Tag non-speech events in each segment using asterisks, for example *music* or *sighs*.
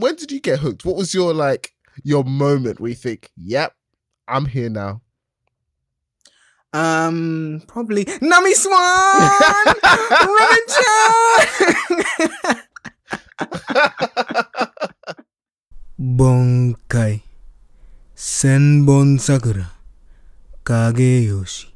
when did you get hooked? What was your like your moment where you think, "Yep, I'm here now." Um, probably Nami Swan, *laughs* Bankai, Senbon Sakura, Kageyoshi.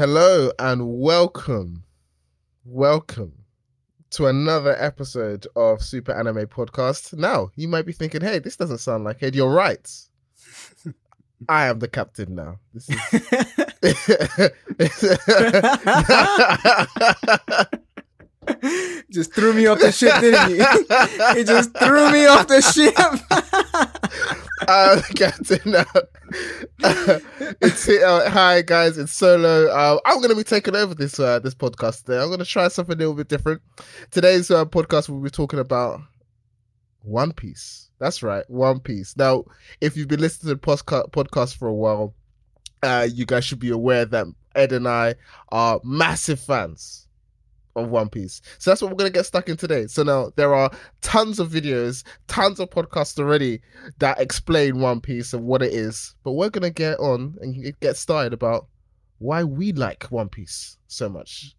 Hello and welcome, welcome to another episode of Super Anime Podcast. Now, you might be thinking, hey, this doesn't sound like Ed. You're right. *laughs* I am the captain now. This is. *laughs* just threw me off the ship, didn't you? *laughs* It just threw me off the ship. uh, Captain. Uh, uh, it's uh, hi guys. It's Solo. Uh, I'm going to be taking over this uh, this podcast today. I'm going to try something a little bit different. Today's uh, podcast we'll be talking about One Piece. That's right, One Piece. Now, if you've been listening to the podcast podcast for a while, uh, you guys should be aware that Ed and I are massive fans of One Piece. So that's what we're going to get stuck in today. So now there are tons of videos, tons of podcasts already that explain One Piece and what it is. But we're going to get on and get started about why we like One Piece so much.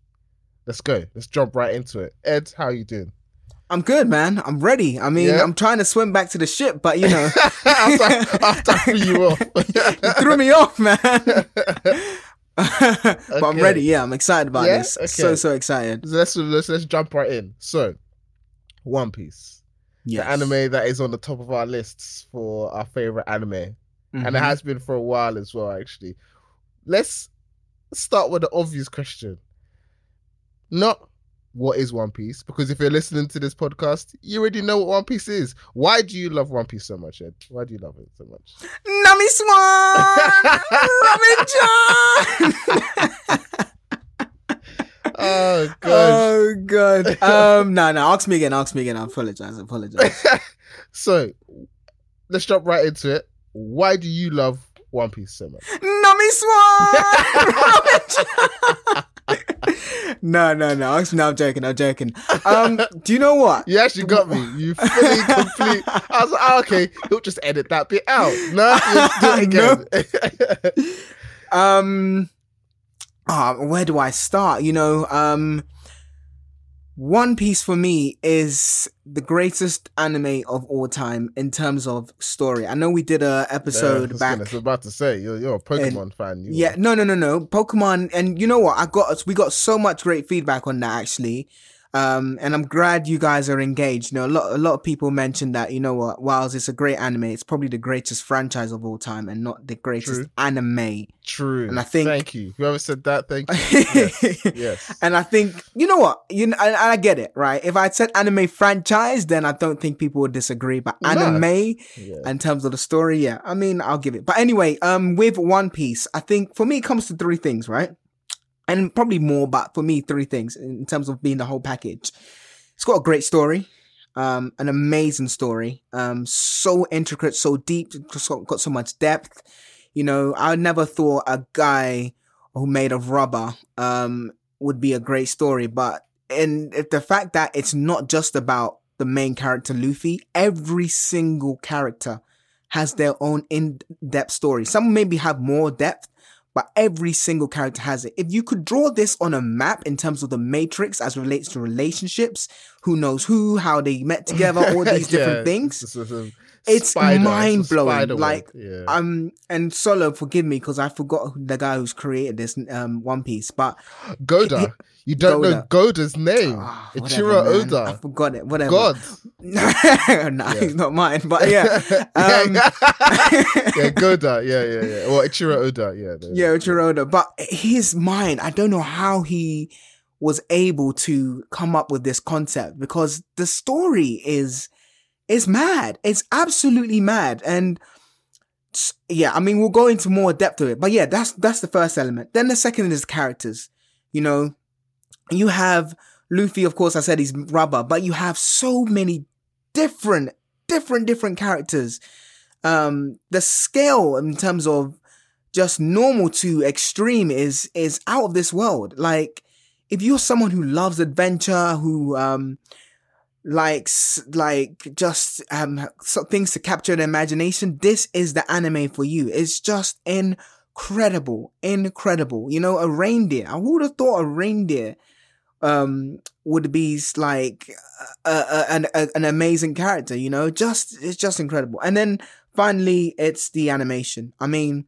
Let's go. Let's jump right into it. Ed, how are you doing? I'm good, man. I'm ready. I mean, yeah. I'm trying to swim back to the ship, but you know, *laughs* after, after I threw you *laughs* off, you threw me off, man. *laughs* *laughs* but okay. I'm ready. Yeah, I'm excited about yeah? this. Okay. So so excited. Let's let's let's jump right in. So, One Piece, yes. the anime that is on the top of our lists for our favorite anime, mm-hmm. and it mm-hmm. has been for a while as well. Actually, let's start with the obvious question. Not what is One Piece? Because if you're listening to this podcast, you already know what One Piece is. Why do you love One Piece so much, Ed? Why do you love it so much? Nami Swan! Robin *laughs* John! *laughs* oh god. Oh god. Um no no ask me again, ask me again. I apologize, I apologize. *laughs* so let's jump right into it. Why do you love One Piece much? Nami Swan! *laughs* no, no, no. No, I'm joking. I'm joking. Um, do you know what? You actually got me. You fully *laughs* complete. I was like, oh, okay, he'll just edit that bit out. No, *laughs* do it again. um, oh, where do I start? You know, um, one Piece for me is the greatest anime of all time in terms of story. I know we did a episode yeah, back. I was about to say you're, you're a Pokemon and, fan. You yeah, are. no, no, no, no. Pokemon, and you know what? I got we got so much great feedback on that actually. Um, and I'm glad you guys are engaged. You know, a lot, a lot of people mentioned that, you know what, whilst it's a great anime, it's probably the greatest franchise of all time and not the greatest True. anime. True. And I think. Thank you. Whoever said that, thank you. *laughs* yes. yes. And I think, you know what, you know, and, I get it, right? If I said anime franchise, then I don't think people would disagree. But anime, yeah. in terms of the story, yeah, I mean, I'll give it. But anyway, um, with One Piece, I think for me, it comes to three things, right? And probably more, but for me, three things in terms of being the whole package. It's got a great story, um, an amazing story, um, so intricate, so deep, got so much depth. You know, I never thought a guy who made of rubber um, would be a great story, but and the fact that it's not just about the main character Luffy, every single character has their own in-depth story. Some maybe have more depth, but every single character has it. If you could draw this on a map in terms of the matrix as relates to relationships, who knows who, how they met together, all *laughs* these different things. *laughs* it's mind blowing. Like, yeah. um, and Solo, forgive me because I forgot the guy who's created this um One Piece, but *gasps* Goda. you don't know Goda's name. Oh, Eiichiro Oda. I forgot it. Whatever. God. *laughs* no, yeah. he's not mine. But *laughs* yeah, um, *laughs* yeah, Goda. Yeah, yeah, yeah. Well, Eiichiro Oda. Yeah, yeah, Eiichiro Oda. But his mind, I don't know how he was able to come up with this concept because the story is is mad. It's absolutely mad. And yeah, I mean, we'll go into more depth of it, but yeah, that's, that's the first element. Then the second is characters. You know, you have Luffy, of course, I said he's rubber, but you have so many different, different, different characters. Um, the scale in terms of just normal to extreme is, is out of this world. Like, if you're someone who loves adventure, who, um, likes like just um things to capture the imagination this is the anime for you. It's just incredible incredible. You know a reindeer i would have thought a reindeer um would be like a, a, an, a, an amazing character you know? Just it's just incredible. And then finally it's the animation. I mean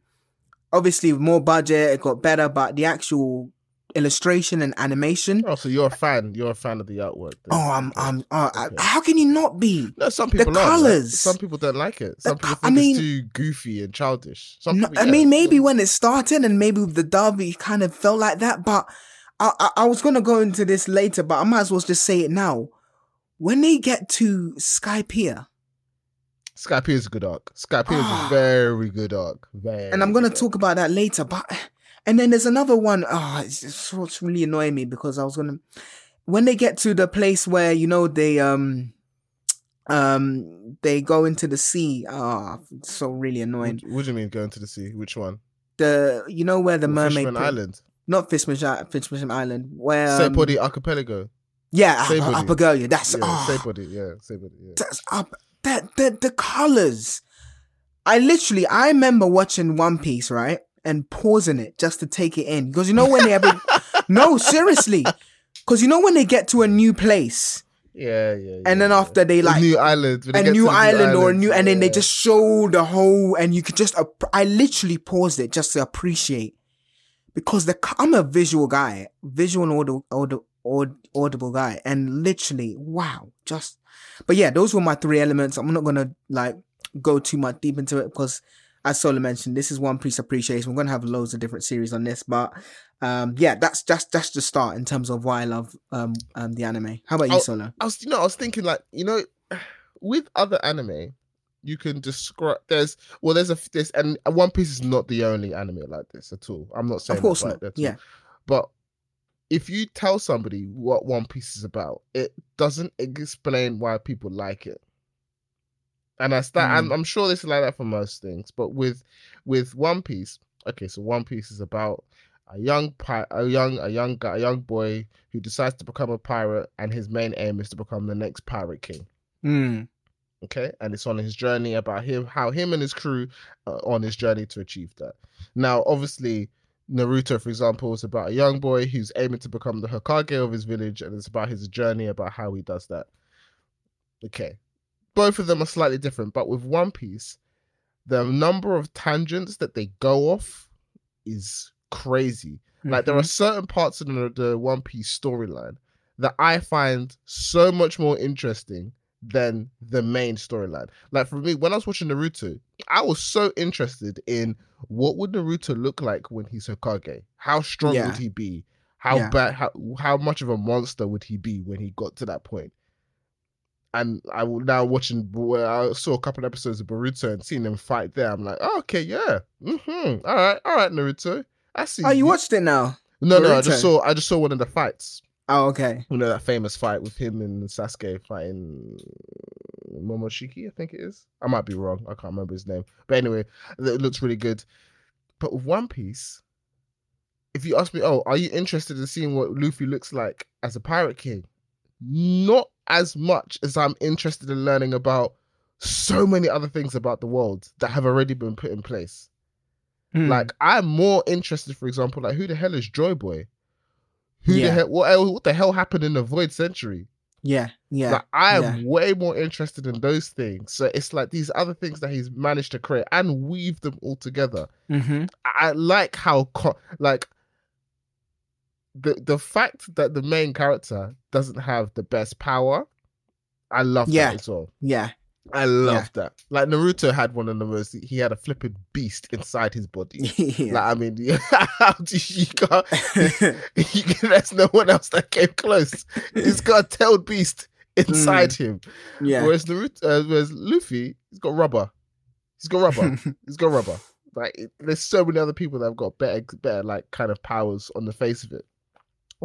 obviously with more budget it got better but the actual illustration and animation. Oh, so you're a fan? You're a fan of the artwork? Then. Oh, I'm. I'm. Uh, okay. How can you not be? No, some people the colors. Some people don't like it. Some the, people think I mean, it's too goofy and childish. Some no, people, I mean, maybe when it started and maybe with the it kind of felt like that. But I, I, I was gonna go into this later, but I might as well just say it now. When they get to Skypiea. Skypiea is a good arc. Skypiea is a ah. very good arc. Very. And I'm gonna talk about that later, but and then there's another one. Oh, it's, it's really annoying me because I was gonna when they get to the place where you know they um um they go into the sea. Ah, oh, so really annoying. What, what, do you mean go into the sea? Which one? The you know where the well, mermaid Fishman Island. Not Fishman, Fishman Island. Where um, Sabaody Archipelago. Yeah, Archipelago. That's yeah, oh, Sabaody. Yeah, Sabaody. Yeah. That's up. That the the colors. I literally I remember watching One Piece right and pausing it just to take it in. Because you know when they ever *laughs* No, seriously. Because you know when they get to a new place. Yeah, yeah. And then after they like a new island, a new island, or a new, and then they just show the whole, and you could just. I literally paused it just to appreciate, because the I'm a visual guy, visual and audible, audible, audible guy, and literally, wow, just. But yeah, those were my three elements. I'm not gonna like go too much deep into it because as Solo mentioned, this is One Piece appreciation. We're gonna have loads of different series on this, but um, yeah, that's just that's the start in terms of why I love um, um the anime. How about you, Solo? I was you know I was thinking like you know *sighs* with other anime you can describe there's well there's a this and One Piece is not the only anime like this at all. I'm not saying of course not. Yeah, but if you tell somebody what One Piece is about, it doesn't explain why people like it and that's that. Mm. I'm, I'm sure this is like that for most things, but with with One Piece, okay, so One Piece is about a young pi- a young a young guy, a young boy who decides to become a pirate, and his main aim is to become the next pirate king. Mm. Okay, and it's on his journey about him, how him and his crew on his journey to achieve that. Now, obviously, Naruto, for example, is about a young boy who's aiming to become the Hokage of his village, and it's about his journey about how he does that. Okay, both of them are slightly different, but with One Piece, the number of tangents that they go off is crazy. Mm-hmm. Like there are mm-hmm. certain parts of the, the One Piece storyline that I find so much more interesting than the main storyline. Like for me, when I was watching Naruto, I was so interested in what would Naruto look like when he's Hokage? How strong yeah. would he be? How yeah. bad? How how much of a monster would he be when he got to that point? And I will now watching. I saw a couple episodes of Boruto and seeing them fight there. I'm like, oh, okay, yeah, mm-hmm. all right, all right, Naruto. I see. Oh, you, you. watched it now? No, Boruto. no, I just saw. I just saw one of the fights. Oh, okay. You know that famous fight with him and Sasuke fighting Momoshiki, I think it is. I might be wrong. I can't remember his name. But anyway, it looks really good. But with One Piece, if you ask me, oh, are you interested in seeing what Luffy looks like as a pirate king? Not as much as I'm interested in learning about so many other things about the world that have already been put in place. Mm. Like I'm more interested, for example, like who the hell is Joy Boy? Who yeah. the hell? What, what the hell happened in the Void Century? Yeah, yeah. Like I am yeah. way more interested in those things. So it's like these other things that he's managed to create and weave them all together. Mm-hmm. I like how co- like the the fact that the main character doesn't have the best power. I love Yeah. that as well. Yeah. I love that. Like Naruto had one of the most. He had a flipping beast inside his body. *laughs* yeah. Like I mean, *laughs* how do you got? *laughs* there's no one else that came close. He's got a tailed beast inside him. yeah. Whereas Naruto, uh, whereas Luffy, he's got rubber. He's got rubber. he's got rubber. Like it- there's so many other people that have got better, better like kind of powers on the face of it.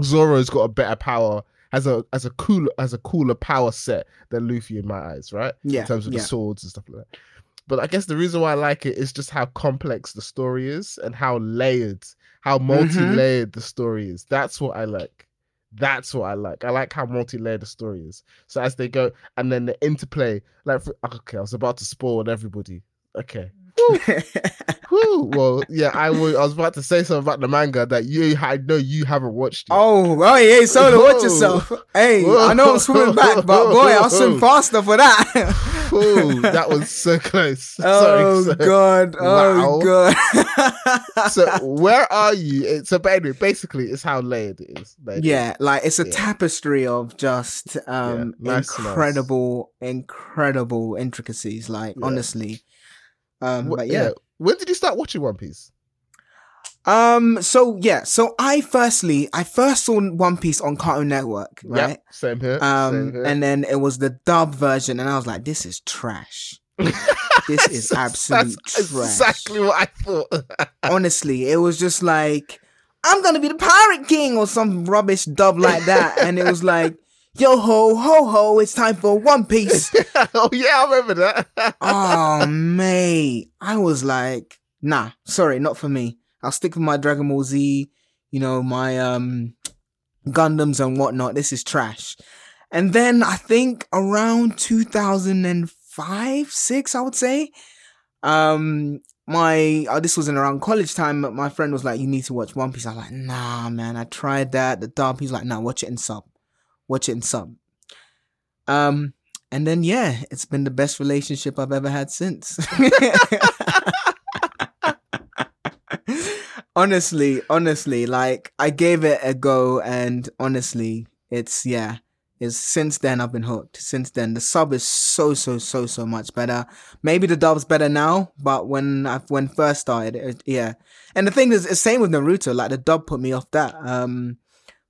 Zoro's got a better power, has a has a cooler has a cooler power set than Luffy in my eyes, right? yeah. In terms of yeah. the swords and stuff like that. But I guess the reason why I like it is just how complex the story is and how layered, how Mm-hmm. multi-layered the story is. That's what I like. That's what I like. I like how multi-layered the story is. So as they go, and then the interplay, like for, okay, I was about to spoil everybody. Okay. *laughs* Whew. Well, yeah, I was. I was about to say something about the manga that you, I know you haven't watched. Yet. oh, oh, hey, Solo, watch yourself. Hey, I know I'm swimming back, but boy, I'll swim faster for that. Ooh, that was so close. *laughs* oh Sorry, so- god! Oh Wow. god! *laughs* so where are you? It- So but anyway, basically, it's how layered it is. Layered. yeah, like it's a Yeah. tapestry of just um Yeah, nice, nice. incredible, incredible intricacies. Like Yeah. honestly, um, but yeah. When did you start watching One Piece? Um. So yeah. So I firstly, I first saw One Piece on Cartoon Network, right? Yep, same here. Um, same here. and then it was the dub version, and I was like, "This is trash." *laughs* this is absolute *laughs* That's trash. exactly what I thought. *laughs* Honestly, it was just like, "I'm gonna be the Pirate King" or some rubbish dub like that, and it was like, "Yo ho ho ho! It's time for One Piece." *laughs* oh yeah, I remember that. *laughs* oh mate, I was like, "Nah, sorry, not for me. I'll stick with my Dragon Ball Z, you know, my um Gundams and whatnot. This is trash." And then I think around 2005, six, I would say, um, my oh, this was in around college time. but My friend was like, "You need to watch One Piece." I was like, "Nah, man. I tried that. The dub." He's like, "Nah, watch it in sub. Watch it in sub." Um, and then yeah, it's been the best relationship I've ever had since. *laughs* honestly, honestly, like I gave it a go, and honestly, it's yeah. Is since then I've been hooked. Since then, the sub is so so so so much better. Maybe the dub's better now, but when I when first started, it, yeah. And the thing is, it's same with Naruto. Like the dub put me off that. Um,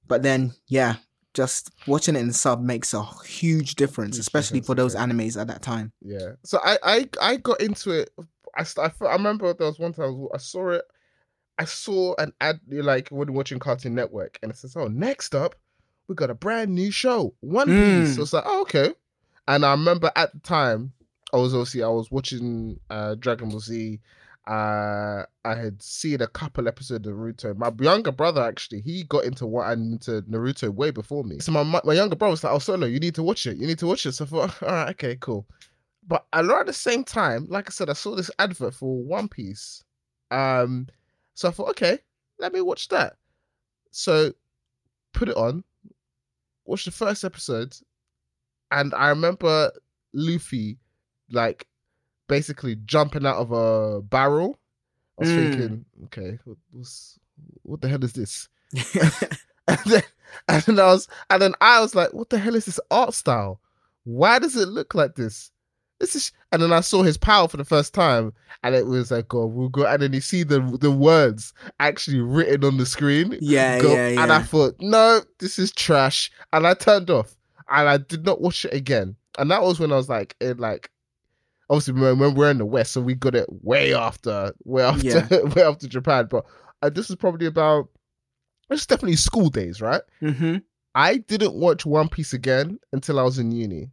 but then yeah, just watching it in sub makes a huge difference, Huge especially difference, for those okay. animes at that time. Yeah. So I I I got into it. I st- I, I remember there was one time I saw it. I saw an ad like when watching Cartoon Network, and it says, "Oh, next up, we got a brand new show, One Piece." Mm. So it's like, "Oh, okay." And I remember at the time, I was obviously I was watching uh Dragon Ball Z. Uh, I had seen a couple episodes of Naruto. My younger brother actually, he got into what and into Naruto way before me. So my my my younger brother was like, "Oh, Solo, you need to watch it. You need to watch it." So I thought, *laughs* "All right, okay, cool." But around the same time, like I said, I saw this advert for One Piece. Um, so I thought, okay, let me watch that. So put it on, watch the first episode, and I remember Luffy like basically jumping out of a barrel. I was Mm. thinking, okay, what, the hell is this? *laughs* *laughs* and then, and then I was, and then I was like, what the hell is this art style? Why does it look like this? This is, and then I saw his power for the first time, and it was like, oh, we'll go, and then you see the the words actually written on the screen. Yeah, Go- yeah, yeah. And I thought, no, this is trash, and I turned off, and I did not watch it again. And that was when I was like, in like, obviously when, we're in the West, so we got it way after, way *laughs* after, Yeah. way after Japan. But uh, this is probably about, it's definitely school days, right? hmm I didn't watch One Piece again until I was in uni.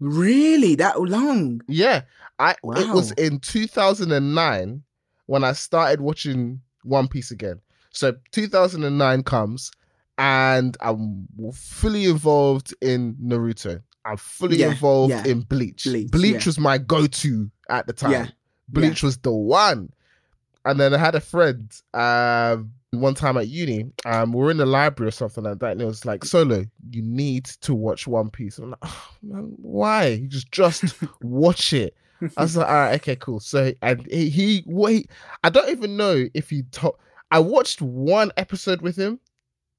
Really, that long? Yeah, I wow. it was in 2009 when I started watching One Piece again. So 2009 comes and I'm fully involved in Naruto. I'm fully Yeah, involved yeah. in Bleach. Bleach, Bleach was my go-to at the time. Bleach was the one. and then I had a friend um, one time at uni. Um, we were in the library or something like that, and it was like, "Solo, you need to watch One Piece." And I'm like, oh, man, "Why? You just just *laughs* watch it." I was like, "All right, okay, cool." So, and he, he wait, I don't even know if he told. I watched one episode with him,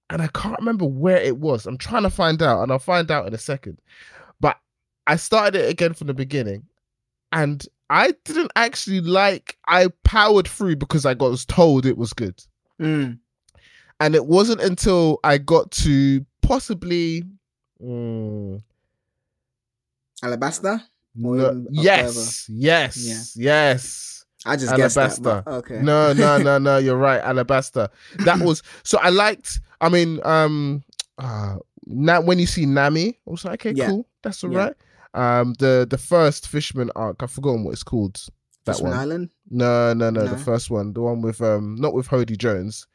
and I can't remember where it was. I'm trying to find out, and I'll find out in a second. But I started it again from the beginning, and I didn't actually like. I powered through because I got told it was good, Mm. and it wasn't until I got to possibly. mm, Alabasta. Or no- in yes, yes, yes. I just guessed that. Okay. No, no, no, *laughs* no. You're right, Alabasta. That *clears throat* was so. I liked. I mean, um, uh, now when you see Nami, I was like, okay, Yeah. cool, that's all Yeah. right. Um, the the first Fishman arc, I've forgotten what it's called. That Fishman one. Island. No, no, no, No? The first one, the one with um, not with Hody Jones.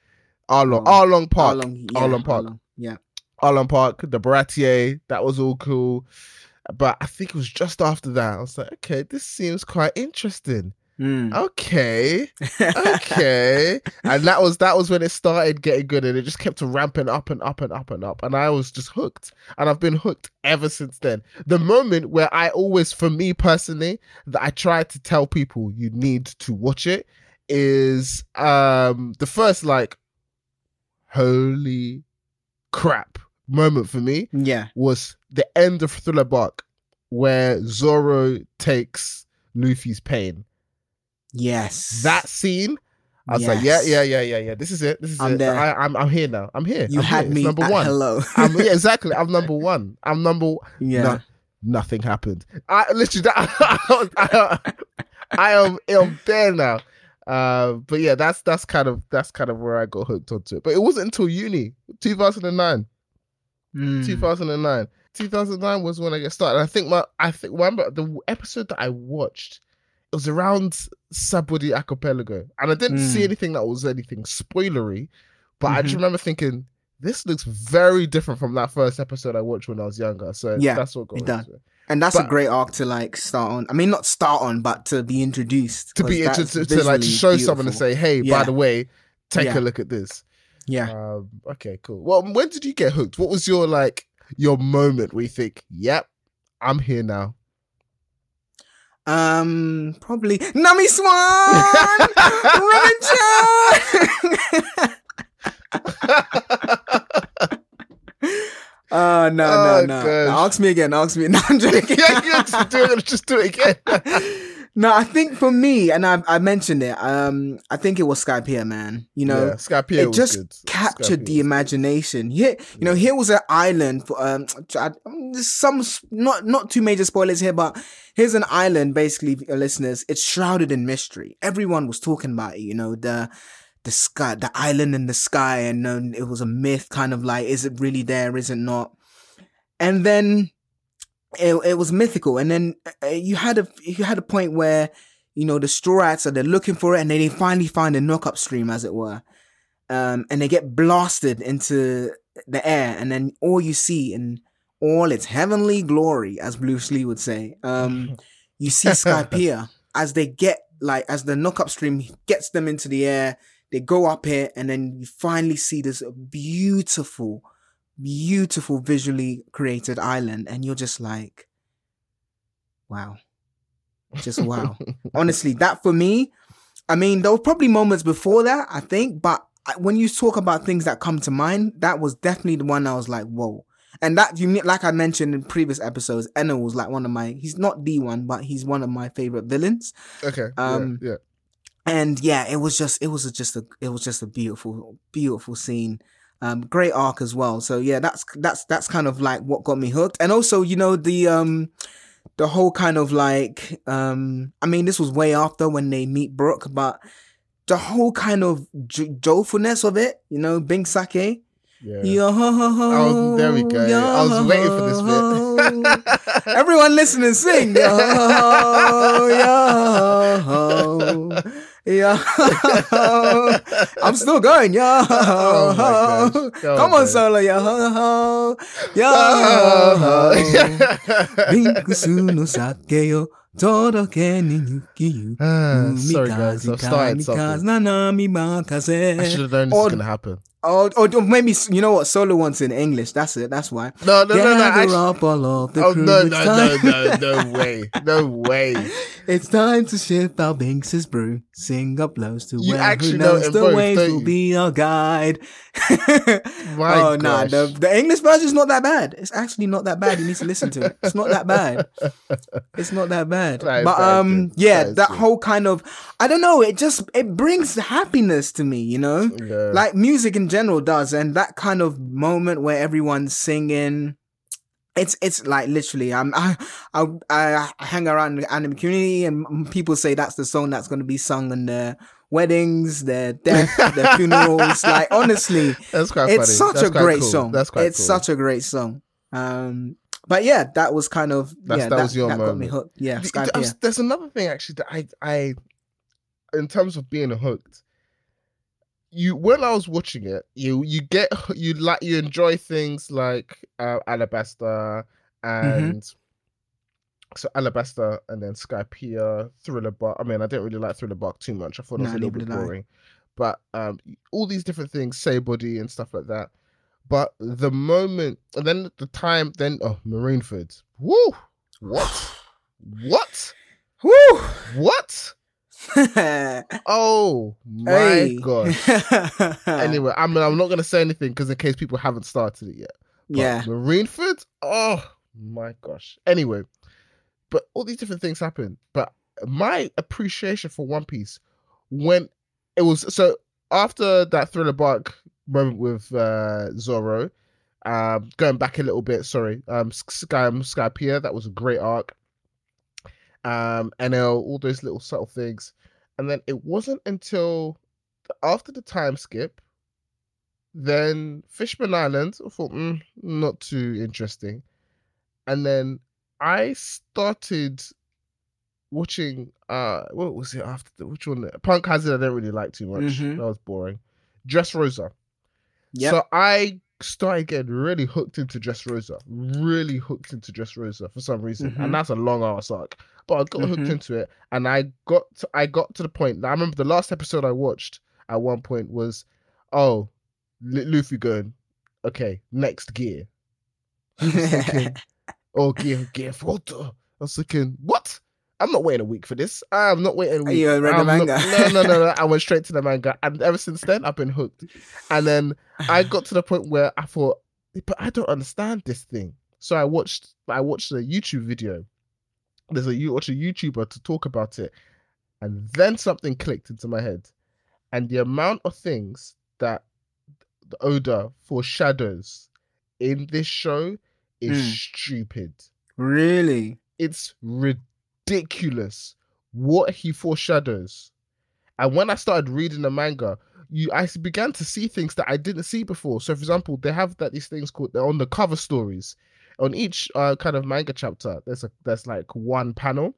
Arlong, Oh. Arlong Park, Arlong, yeah, Arlong Park. Arlong, Yeah. Arlong Park, the Baratie. That was all cool. But I think it was just after that. I was like, okay, this seems quite interesting. Mm. Okay, *laughs* okay. and that was that was when it started getting good, and it just kept ramping up and up and up and up, and I was just hooked, and I've been hooked ever since then. The moment where I always, for me personally, that I try to tell people you need to watch it is um the first like holy crap moment for me yeah. was the end of Thriller Bark where Zoro takes Luffy's pain. Yes. That scene, I was like, yeah, yeah, yeah, yeah, yeah. This is it. This is I'm it. there. I, I'm, I'm here now. I'm here. You I'm had here. It's me number one. hello. I'm, yeah, *laughs* exactly. I'm number one. I'm number. yeah. No, nothing happened. I literally, that, *laughs* I, I am, I'm there now. Uh, but yeah, that's that's kind of that's kind of where I got hooked onto it. But it wasn't until uni, 2009. Mm. 2009. 2009 was when I get started. I think my, I think remember the episode that I watched. It was around Sabaody Archipelago, and I didn't see Mm. anything that was anything spoilery, but I just Mhm. remember thinking this looks very different from that first episode I watched when I was younger. So Yeah, that's what got it me does. And that's a great arc to like start on. I mean, not start on, but to be introduced. To be to, to, to like show someone and say, "Hey, by the way, take Yeah. a look at this." yeah. Um, okay, cool. Well, when did you get hooked? What was your like your moment where you think, "Yep, I'm here now"? Um, probably Nami Swan, *laughs* Revenge. *laughs* Oh no, no, no. no! Ask me again. Ask me. *laughs* No, I'm joking. yeah, yeah, just do it. Just do it again. No, I think for me, and I, I mentioned it. Um, I think it was Skypiea, man. You know, yeah, Skypiea it just good. captured Skypiea the imagination. Here, you know, here was an island for um, um, some not not too major spoilers here, but here's an island. Basically, listeners, it's shrouded in mystery. Everyone was talking about it. You know, the the sky, the island in the sky, and um, it was a myth, kind of like, is it really there? Is it not? And then it, it was mythical, and then uh, you had a you had a point where you know the straw hats are they're looking for it, and then they finally find a knock up stream, as it were. Um, and they get blasted into the air, and then all you see in all its heavenly glory, as Bruce Lee would say, um, *laughs* you see Skypiea as they get like as the knock-up stream gets them into the air, they go up here, and then you finally see this beautiful, beautiful visually created island, and you're just like, wow, just wow. *laughs* Honestly, that for me, I mean, there were probably moments before that, I think, but when you talk about things that come to mind, that was definitely the one I was like, whoa. And that you like I mentioned in previous episodes, Enel was like one of my. He's not the one, but he's one of my favorite villains. Okay. Um, yeah, yeah. And yeah, it was just, it was just a, it was just a beautiful, beautiful scene. Um, great arc as well. So yeah, that's that's that's kind of like what got me hooked. And also, you know, the um, the whole kind of like, um, I mean, this was way after when they meet Brook, but the whole kind of jo- joyfulness of it, you know, Binks' Sake. yeah. Yo, Oh, there we go. I was waiting for this bit. *laughs* Everyone listening, sing. Yo, yo, yo. *laughs* I'm still going. Yo, *laughs* Oh. Go *laughs* come oh on, solo. Yo, yo. Binku su no sake yo. Todo que ni you. Ah, sorry guys, I've started something. I should have known this was gonna happen. Or, or, maybe you know what solo wants in English. That's it. That's why. No, no, no, no. Actually, up all of the oh crew. no, no, no, no, *laughs* no way, no way. It's time to shift our Binks's brew. Sing up lows to You where who knows the both, waves will be our guide. *laughs* My oh nah, the, the English version's not that bad. It's actually not that bad. You need to listen to it. It's not that bad. *laughs* It's not that bad. That is but um, yeah, That is that whole kind of I don't know. It just it brings happiness to me. You know, Yeah. like music in general does, and that kind of moment where everyone's singing. It's it's like literally I'm *laughs* I I, I hang around the anime community and people say that's the song that's going to be sung in their weddings, their death, their *laughs* funerals. Like honestly, That's quite it's funny. such That's a great cool. song. That's quite it's cool. such a great song. Um, but yeah, that was kind of That's- yeah that that, was your that got me hooked. Yeah, Th- Skype, there's, yeah. there's another thing actually that I I in terms of being hooked. You when I was watching it, you you get *laughs* you like you enjoy things like uh, Alabasta Mm-hmm. and so Alabasta and then Skypiea, Thriller Bark. I mean, I didn't really like Thriller Bark too much. I thought it was Nah, a little bit boring. But um, all these different things, Sabaody and stuff like that. But the moment, and then the time, then oh, Marineford. Woo! What? *sighs* what? Woo! What? *laughs* Oh my hey. god. *laughs* Anyway, I mean, I'm not gonna say anything because in case people haven't started it yet. But yeah. Marineford. Oh my gosh. Anyway, but all these different things happen. But my appreciation for One Piece when it was so after that thriller bark moment with uh Zoro, um, going back a little bit. Sorry, um, Sky Skypiea. That was a great arc. Um, Enel, all those little subtle things, and then it wasn't until after the time skip then Fishman Island, I thought, mm, not too interesting. And then I started watching, uh, what was it after? The, which one? Punk Hazard, I didn't really like too much. Mhm. That was boring. Dressrosa. Yep. So I started getting really hooked into Dressrosa. Really hooked into Dressrosa for some reason. Mhm. And that's a long ass arc. But I got hooked Mhm. into it and I got to, I got to the point. That I remember the last episode I watched at one point was, oh, L- Luffy going, okay, next gear. thinking, *laughs* oh, gear, gear photo. I was thinking, what? I'm not waiting a week for this. I'm not waiting a week. You read the I'm not- manga? no, no, no, no. *laughs* I went straight to the manga. And ever since then, I've been hooked. And then I got to the point where I thought, but I don't understand this thing. So I watched I watched a YouTube video. There's a you watch a YouTuber to talk about it. And then something clicked into my head. And the amount of things that the Oda foreshadows in this show is Mm. stupid. really? It's ridiculous what he foreshadows. And when I started reading the manga, you I began to see things that I didn't see before. So, for example, they have that these things called they're on the cover stories. On each uh, kind of manga chapter, there's a there's like one panel,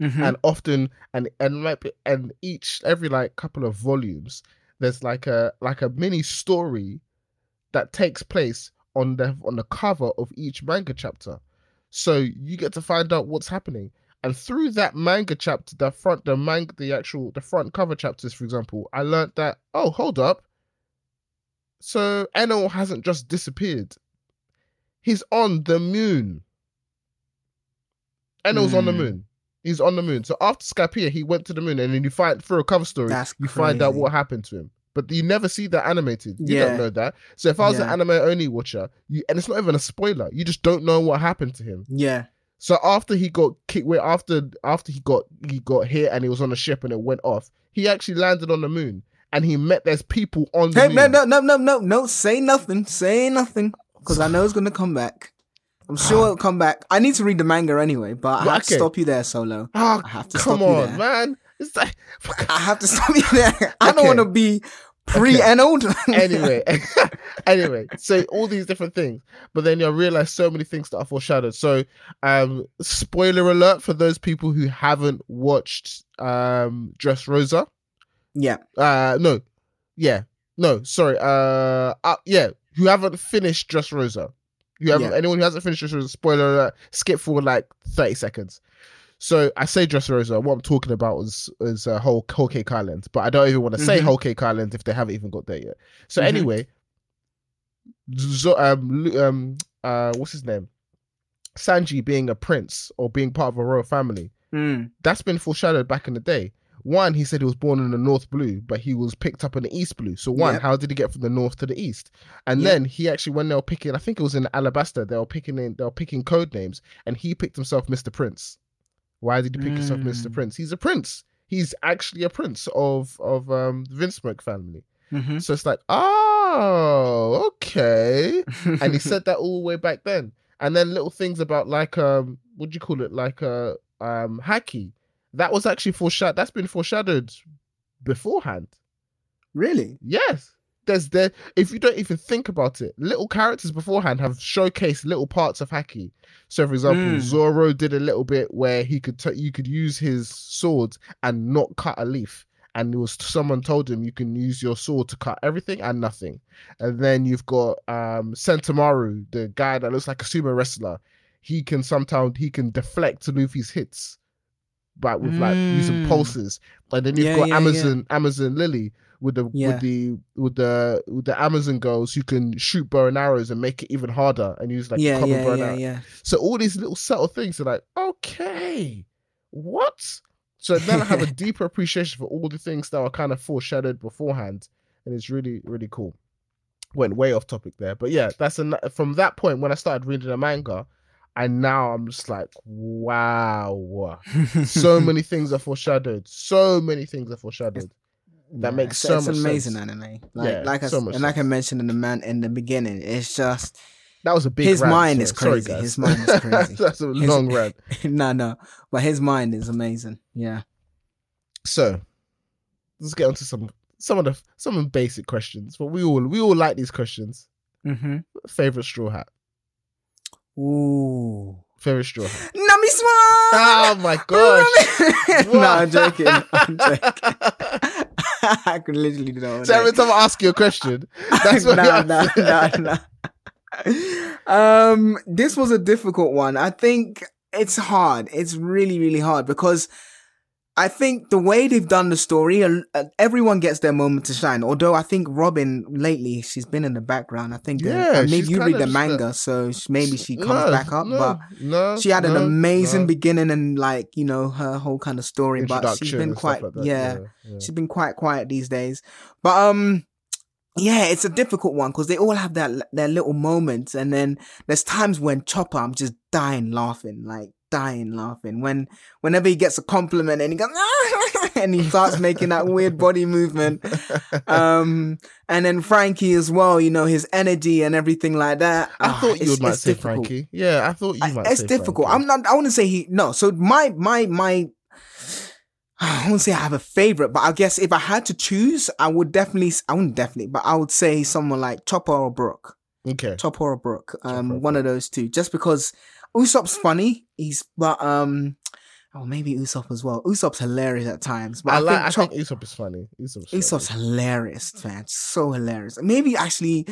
Mhm. and often and and like and each every like couple of volumes, there's like a like a mini story that takes place on the on the cover of each manga chapter. So you get to find out what's happening. And through that manga chapter, the front, the manga, the actual, the front cover chapters, for example, I learned that, oh, hold up. So Enel hasn't just disappeared. He's on the moon. Enel's on the Hmm. moon. He's on the moon. So after Skypiea, he went to the moon, and then you find through a cover story, That's you find out what happened to him. But you never see that animated. You Yeah. don't know that. So if I was an anime only watcher, you and it's not even a spoiler, you just don't know what happened to him. Yeah. So after he got kicked, wait, after after he got he got hit and he was on a ship and it went off, he actually landed on the moon and he met there's people on the Hey, moon. no, no, no, no, no, no. Say nothing. Say nothing. Because I know it's gonna come back. I'm sure it'll come back. I need to read the manga anyway, but I have to stop you there, Solo. Oh, I have to come stop you on, there. man. It's like *laughs* I have to stop you there. *laughs* I don't want to be pre-annulled. *laughs* anyway, *laughs* anyway, so all these different things, but then you realize so many things that are foreshadowed. So, um, spoiler alert for those people who haven't watched um Dressrosa. yeah. Uh, no, yeah, no, sorry, uh, uh yeah, who haven't finished Dressrosa. You haven't Yeah. anyone who hasn't finished Dressrosa. Spoiler alert. Skip forward like thirty seconds. So I say Dressrosa. What I'm talking about is is uh, whole Whole Cake Island, but I don't even want to say Mhm. Whole Cake Island if they haven't even got there yet. So Mhm. anyway, Zo- um, um, uh, what's his name? Sanji being a prince or being part of a royal family. Mm. That's been foreshadowed back in the day. One, he said he was born in the North Blue, but he was picked up in the East Blue. So one, Yep. how did he get from the North to the East? And Yep. then he actually, when they were picking, I think it was in Alabasta, they were picking in, they were picking code names, and he picked himself Mr. Prince. Why did he pick himself Mr. Mm. Prince? He's a prince. He's actually a prince of of um the Vinsmoke family. hmm So it's like, oh, okay. And he said *laughs* that all the way back then. And then little things about like um, what do you call it? Like uh um Haki. That was actually foreshadowed. That's been foreshadowed beforehand. Really? Yes. There's there if you don't even think about it, little characters beforehand have showcased little parts of Haki. So for example, Mm. Zoro did a little bit where he could t- you could use his sword and not cut a leaf. And it was someone told him you can use your sword to cut everything and nothing. And then you've got um Sentomaru, the guy that looks like a sumo wrestler. He can sometimes he can deflect Luffy's hits, but with like using Mm. pulses. And then you've Yeah, got yeah, yeah. Amazon Amazon Lily with the with the with the with the Amazon girls who can shoot bow and arrows and make it even harder and use like yeah, common bow yeah, and yeah, arrow. yeah. So all these little subtle things are like, okay, what? So then I have a *laughs* deeper appreciation for all the things that were kind of foreshadowed beforehand, and it's really really cool. Went way off topic there, but yeah, that's an, from that point when I started reading the manga, and now I'm just like, wow, *laughs* so many things are foreshadowed. So many things are foreshadowed. That Yeah, makes it's, so it's much amazing sense. anime. Like, Yeah, like I, so and like I mentioned in the man in the beginning, it's just That was a big. His rant, mind sorry- is crazy. guys. His mind is *laughs* crazy. That's a His- long rant. *laughs* no, no, but his mind is amazing. Yeah. So let's get onto some some of the some of the basic questions. But we all we all like these questions. Mm-hmm. Favorite straw hat. Ooh. Favorite straw hat. Nami Swan. Oh my gosh. no, I'm joking. I'm joking. *laughs* I could literally do that. So every time I ask you a question, that's what no, you no, answer. no, no. Um, this was a difficult one. I think it's hard. It's really, really hard because I think the way they've done the story, everyone gets their moment to shine. Although I think Robin lately, she's been in the background. I think, Yeah, maybe you read the manga, so maybe she comes No, back up. no, but no, she had an amazing beginning and like you know her whole kind of story. But she's been quite, like that, yeah, yeah. she's been quite quiet these days. But um, yeah, it's a difficult one because they all have that their little moments, and then there's times when Chopper, I'm just dying laughing, like dying laughing when whenever he gets a compliment and he goes *laughs* and he starts making that weird body movement. *laughs* Um, and then Frankie as well, you know his energy and everything like that. I Ah, thought you might say difficult. Frankie. Yeah, I thought you I- might. it's say difficult. Frankie. I'm not. I wouldn't say he. No. So my my my. *sighs* I wouldn't say I have a favorite, but I guess if I had to choose, I would definitely. I wouldn't definitely, but I would say someone like Chopper or Brook. Okay. Chopper or Brook. Um, one of those two. Just because Usopp's funny, he's but um, oh maybe Usopp as well. Usopp's hilarious at times, but I I, like. I think, Chop- think Usopp is funny. Usopp's, Usopp's hilarious, man. So hilarious. Maybe actually,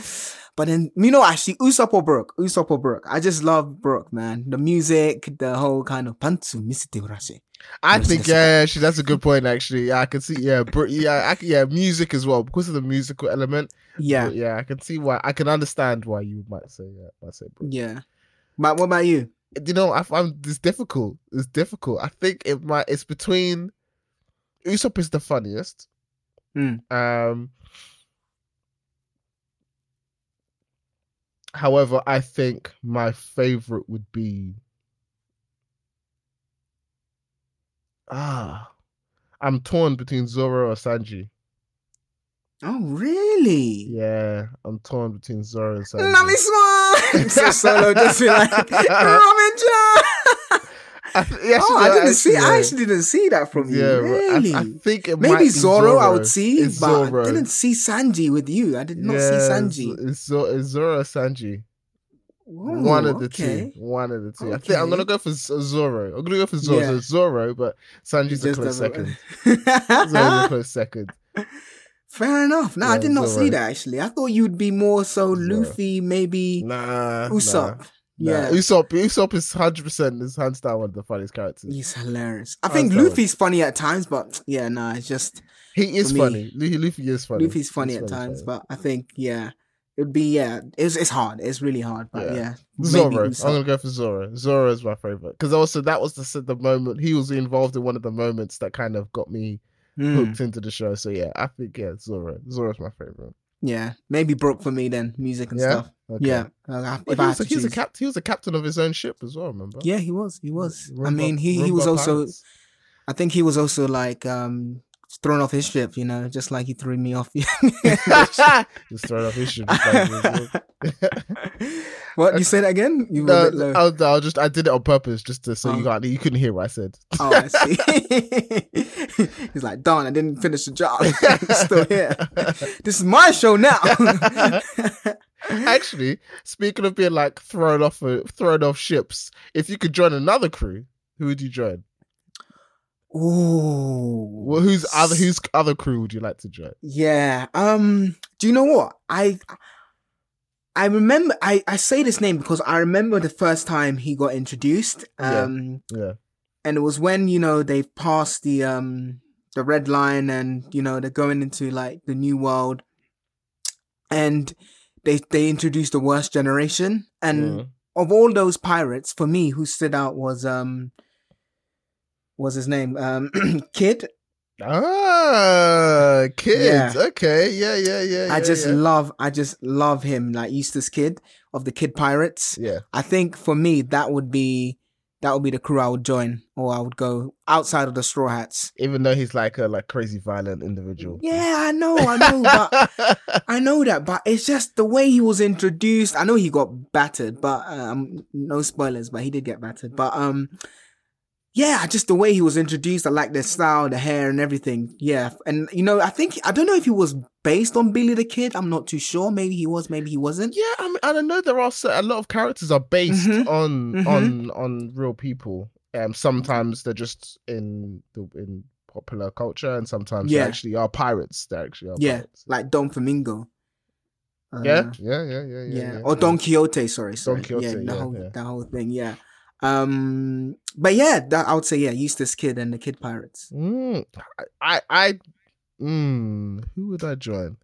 but then you know, actually, Usopp or Brook, Usopp or Brook. I just love Brook, man. The music, the whole kind of pantsu misite. I think yeah, actually that's a good point. Actually, yeah, I can see yeah, br- yeah, I, yeah, music as well because of the musical element. Yeah, But yeah, I can see why. I can understand why you might say yeah, might say. Bro. yeah. But what about you? You know, I find this difficult. It's difficult. I think it might. It's between Usopp is the funniest. Mm. Um. However, I think my favorite would be ah, I'm torn between Zoro or Sanji. Oh, really? Yeah, I'm torn between Zoro and Sanji. Nami Swan. so solo just be like Robin John. *laughs* I th- yes, oh, I didn't see. I actually didn't see that from you. Yeah, really? I, I think Maybe be Zoro, I would see, It's but Zoro. I didn't see Sanji with you. I did not see Sanji. It's, it's, Zoro Sanji. Ooh, One of the okay. two. One of the two. I think I'm gonna go for uh, Zoro. I'm gonna go for Zoro. Yeah. So Zoro, but Sanji's a Just close second. *laughs* Zoro's a close second. Fair enough. No, I did not see that actually. I thought you'd be more so. Luffy, maybe Nah. Usopp. Nah. Yeah, Usopp. Usopp is hundred percent is hands down one of the funniest characters. He's hilarious. I think Luffy's funny at times, but yeah, no, nah, it's just he is funny. Luffy, Luffy is funny. Luffy's funny He's at funny, times, funny. but I think yeah, it'd be yeah, it's it's hard. It's really hard, but yeah. yeah Zoro. I'm gonna go for Zoro. Zoro is my favorite because also that was the the moment he was involved in one of the moments that kind of got me mm. hooked into the show. So yeah, I think yeah, Zoro. Zoro's my favorite. Yeah, maybe Brook for me then, music and yeah? stuff. Okay. Yeah, uh, if well, he, was a, he, was a cap- he was a captain of his own ship as well. Remember? Yeah, he was. He was. I mean, he he was also. I think he was also like um thrown off his ship, you know, just like he threw me off. *laughs* just thrown off his ship. *laughs* what you said that again? You no, I'll, I'll, just I did it on purpose just to so oh. you got you couldn't hear what I said. oh, I see. *laughs* He's like, darn, I didn't finish the job. Still here. This is my show now. Actually, speaking of being like thrown off thrown off ships, if you could join another crew, who would you join? Ooh. Well, who's other whose other crew would you like to join? Yeah. Um. Do you know what I? I remember. I I say this name because I remember the first time he got introduced. Um. Yeah. yeah. And it was when you know they passed the um the red line and you know they're going into like the new world, and they they introduced the worst generation and. Mm. Of all those pirates, for me, who stood out was um was his name? Um, *clears throat* Kid. Ah, Kid. Yeah. Okay, yeah, yeah, yeah. I yeah, just yeah. love, I just love him, like Eustass Kid of the Kid Pirates. Yeah. I think for me that would be that would be the crew I would join, or I would go outside of the Straw Hats. Even though he's like a like crazy violent individual. Yeah, I know, I know, but *laughs* I know that, but it's just the way he was introduced. I know he got battered, but um, no spoilers, but he did get battered. But um, yeah, just the way he was introduced. I like the style, the hair, and everything. Yeah, and you know, I think I don't know if he was based on Billy the Kid. I'm not too sure. Maybe he was. Maybe he wasn't. Yeah, I mean, I don't know. There are a lot of characters are based mm-hmm. on mm-hmm. on on real people. Um, sometimes they're just in the in popular culture, and sometimes yeah. they actually are pirates. They actually are. Yeah, pirates. like Doflamingo. Uh, yeah, yeah, yeah, yeah, yeah, yeah. Or Don Quixote. Sorry, sorry. Don Quixote. Yeah, the whole that whole thing. Yeah. Um, but yeah, that, I would say yeah, Eustass Kid and the Kid Pirates. Mm, I, I, mm, who would I join?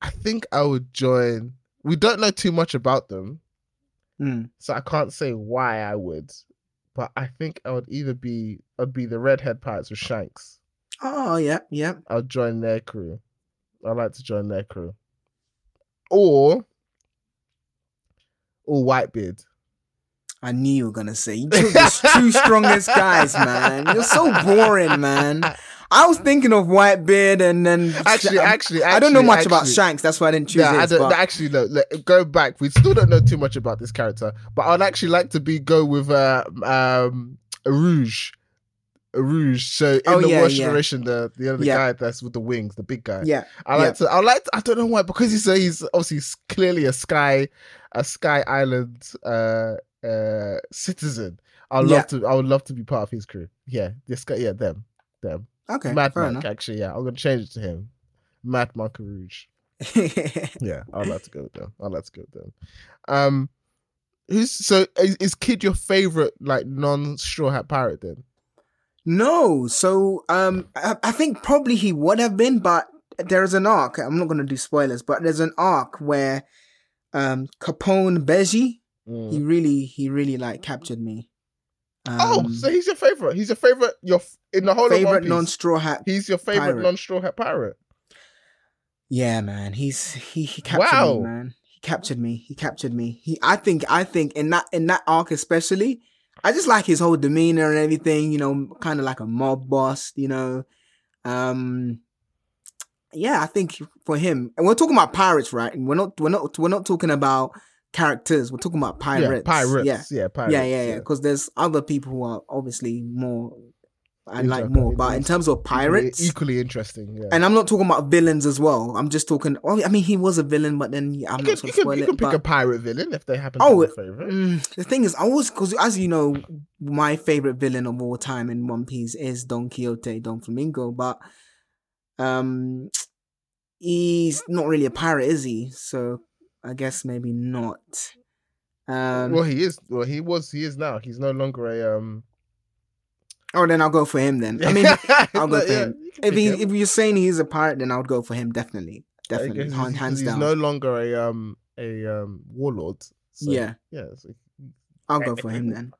I think I would join. We don't know too much about them, mm. so I can't say why I would. But I think I would either be I'd be the Redhead Pirates with Shanks. Oh yeah, yeah. I'll join their crew. I'd like to join their crew. Or or Whitebeard. I knew you were gonna say you took the two *laughs* strongest guys, man. You're so boring, man. I was thinking of Whitebeard and then actually, actually, actually I don't know much actually, about Shanks. That's why I didn't choose. Yeah, his, I don't, actually, no. go back. We still don't know too much about this character, but I'd actually like to be go with uh, um, Rouge. Rouge. So in oh, the yeah, worst yeah. generation, the the other yeah. guy that's with the wings, the big guy. Yeah, I like to. I like. To, I don't know why because he's a, he's obviously clearly a sky a Sky Island uh, uh, citizen. I'd love to. I would love to be part of his crew. Yeah, this guy. Yeah, them, them. Okay, Mad Monk. Actually, yeah, I'm gonna change it to him. Mad Monk Rouge. *laughs* yeah, I'd like to go with them. I'd like to go with them. Um, who's so is, is Kid your favorite like non Straw Hat pirate then? No, so um, I, I think probably he would have been, but there's an arc. I'm not gonna do spoilers, but there's an arc where um Capone Bege. Mm. He really, he really like captured me. Oh, um, oh, so he's your favorite. He's your favorite. Your in the whole favorite non straw hat. He's your favorite non straw hat pirate. Yeah, man. He's he he captured wow. me, man. He captured me. He captured me. He I think I think in that in that arc especially, I just like his whole demeanor and everything. You know, kind of like a mob boss. You know, um, yeah, I think for him, and we're talking about pirates, right? And we're not, we're not, we're not talking about characters. We're talking about pirates. Yeah, pirates. Yeah, yeah, pirates. Yeah, yeah, yeah. Because yeah. there's other people who are obviously more. I like more, but in terms of pirates, equally, interesting. Yeah. And I'm not talking about villains as well. I'm just talking. Oh, I mean, he was a villain, but then yeah, I'm you not can, you can, you can pick but, a pirate villain if they happen to oh. Mm, the thing is, I was because as you know, my favorite villain of all time in One Piece is Don Quixote, Doflamingo, but um he's not really a pirate, is he? So I guess maybe not. Um, well, he is. Well, he was. He is now. He's no longer a. um Oh, then I'll go for him. Then I mean, *laughs* I'll go for yeah, him. If he, him. if you're saying he's a pirate, then I would go for him. Definitely, definitely, hands, hands he's down. no longer a um a um warlord. So, yeah, yeah. So, I'll go for him then.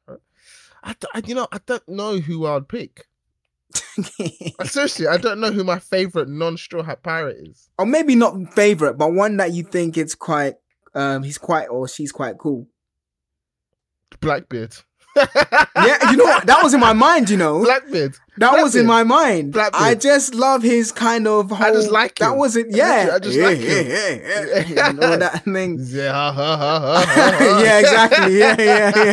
I, I, you know, I don't know who I'd pick. *laughs* Seriously, I don't know who my favorite non-straw hat pirate is. Or maybe not favorite, but one that you think it's quite, um, he's quite or she's quite cool. Blackbeard. *laughs* yeah, you know what? That was in my mind, you know. Blackbeard. That Blackbeard. was in my mind. Blackbeard. I just love his kind of whole, I just like That wasn't yeah. I just, I just yeah, like yeah, him. Yeah, yeah, yeah. *laughs* you know that thing. *laughs* Yeah, ha, ha, ha, ha, yeah, exactly. Yeah, yeah, yeah.